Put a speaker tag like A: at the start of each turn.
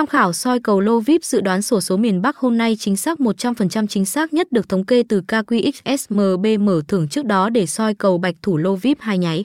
A: Tham khảo soi cầu lô VIP dự đoán sổ số miền Bắc hôm nay chính xác 100% chính xác nhất được thống kê từ KQXSMB mở thưởng trước đó để soi cầu bạch thủ lô VIP hai nháy.